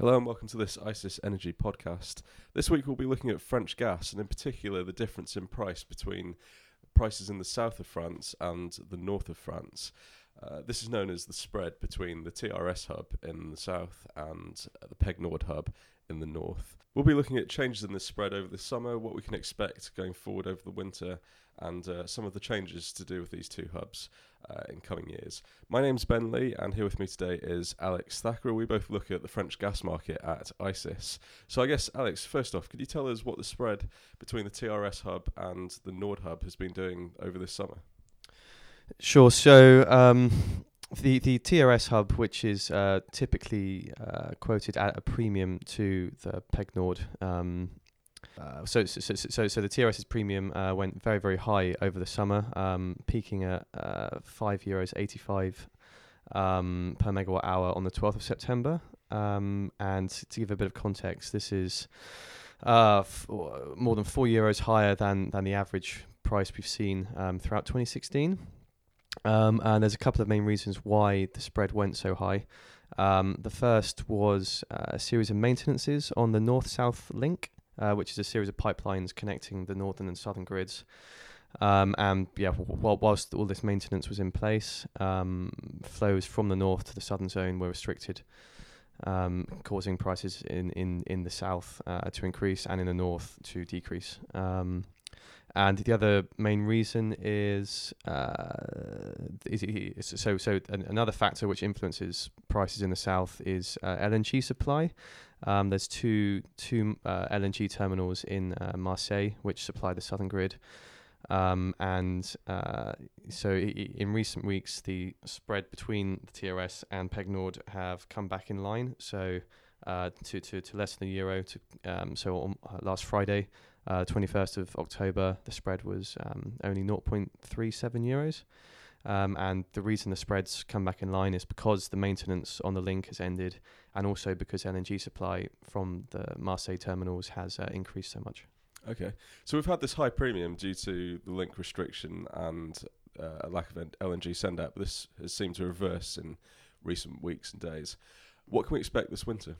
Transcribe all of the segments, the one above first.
Hello and welcome to this ICIS Energy podcast. This week we'll be looking at French gas and, in particular, the difference in price between prices in the south of France and the north of France. Uh, this is known as the spread between the TRS hub in the south and the PEG Nord hub in the north. We'll be looking at changes in this spread over the summer, what we can expect going forward over the winter, and uh, some of the changes to do with these two hubs uh, in coming years. My name's Ben Lee, and here with me today is Alex Thacker. We both look at the French gas market at ICIS. So, I guess, Alex, first off, could you tell us what the spread between the TRS hub and the Nord hub has been doing over this summer? Sure. So, um, the the TRS hub, which is uh, typically uh, quoted at a premium to the PEG Nord. Um, uh, so, so, so, so, so the TRS's premium uh, went very, very high over the summer, um, peaking at uh, five euros eighty-five um, per megawatt hour on the twelfth of September. Um, and to give a bit of context, this is uh, f- more than four euros higher than than the average price we've seen um, throughout 2016. Um, and there's a couple of main reasons why the spread went so high. Um, the first was uh, a series of maintenances on the north-south link, uh, which is a series of pipelines connecting the northern and southern grids. Um, and yeah, while, whilst all this maintenance was in place, um, flows from the north to the southern zone were restricted, um, causing prices in, in, in the south uh, to increase and in the north to decrease. Um, and the other main reason is, uh, is, is so so an, another factor which influences prices in the south is uh, LNG supply. Um, there's two two uh, LNG terminals in uh, Marseille which supply the southern grid, um, and uh, so I- in recent weeks the spread between the TRS and PEG Nord have come back in line. So uh, to, to to less than a euro. To um, so on, last Friday uh, 21st of October, the spread was um, only 0.37 euros. Um, and the reason the spreads come back in line is because the maintenance on the link has ended, and also because LNG supply from the Marseille terminals has uh, increased so much. Okay, so we've had this high premium due to the link restriction and uh, a lack of LNG send out, but this has seemed to reverse in recent weeks and days. What can we expect this winter?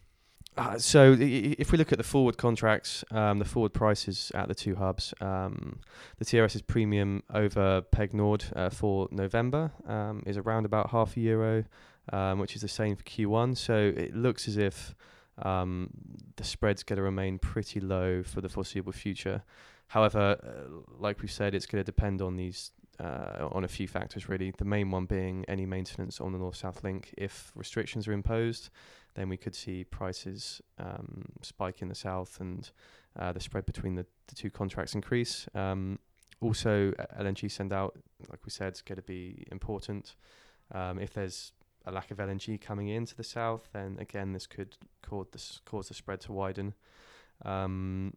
Uh, so if we look at the forward contracts, um, the forward prices at the two hubs, um, the TRS's premium over PEG Nord uh, for November um, is around about half a euro, um, which is the same for Q1. So it looks as if um, the spread's going to remain pretty low for the foreseeable future. However, uh, like we said, it's going to depend on these uh, on a few factors really. The main one being any maintenance on the north-south link. If restrictions are imposed, then we could see prices um, spike in the south and uh, the spread between the, the two contracts increase. Um, also, uh, LNG send out, like we said, is going to be important. Um, if there's a lack of LNG coming into the south, then again, this could cause the, cause the spread to widen. Um,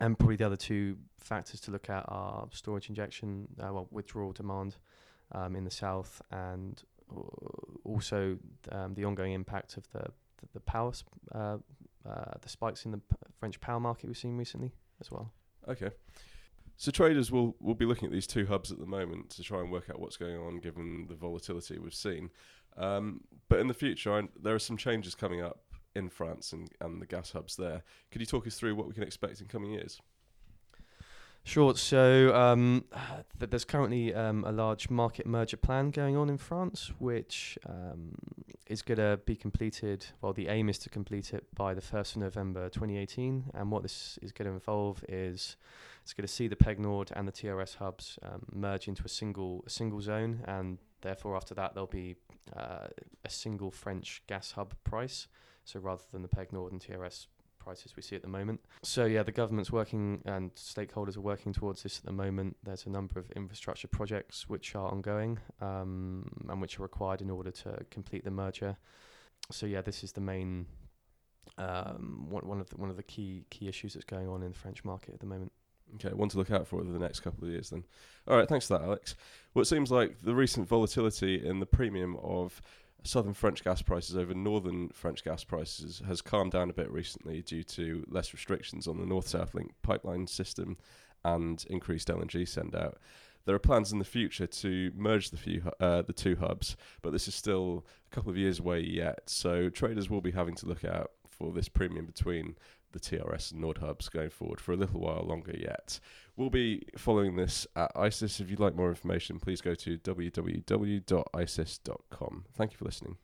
and probably the other two factors to look at are storage injection, uh, well, withdrawal demand um, in the south, and uh, also um, the ongoing impact of the the, the power, sp- uh, uh, the spikes in the p- French power market we've seen recently as well. Okay. So traders will will be looking at these two hubs at the moment to try and work out what's going on, given the volatility we've seen. Um, but in the future, I, there are some changes coming up in France and, and the gas hubs there. Could you talk us through what we can expect in coming years? Sure. So um, th- there's currently um, a large market merger plan going on in France, which um, is going to be completed. Well, the aim is to complete it by the 1st of November 2018. And what this is going to involve is it's going to see the PEG Nord and the TRS hubs um, merge into a single a single zone, and therefore after that there'll be uh, a single French gas hub price. So rather than the PEG Nord and TRS prices we see at the moment. So yeah, the government's working and stakeholders are working towards this at the moment. There's a number of infrastructure projects which are ongoing um, and which are required in order to complete the merger. So yeah, this is the main um, one, one of the one of the key key issues that's going on in the French market at the moment. Okay, one to look out for over the next couple of years then. All right, thanks for that, Alex. Well, it seems like the recent volatility in the premium of southern French gas prices over northern French gas prices has calmed down a bit recently due to less restrictions on the north south link pipeline system and increased LNG send out. There are plans in the future to merge the few uh, the two hubs, but this is still a couple of years away yet. So traders will be having to look out for this premium between the TRS and Nord hubs going forward for a little while longer yet. We'll be following this at ICIS. If you'd like more information, please go to www.icis.com. Thank you for listening.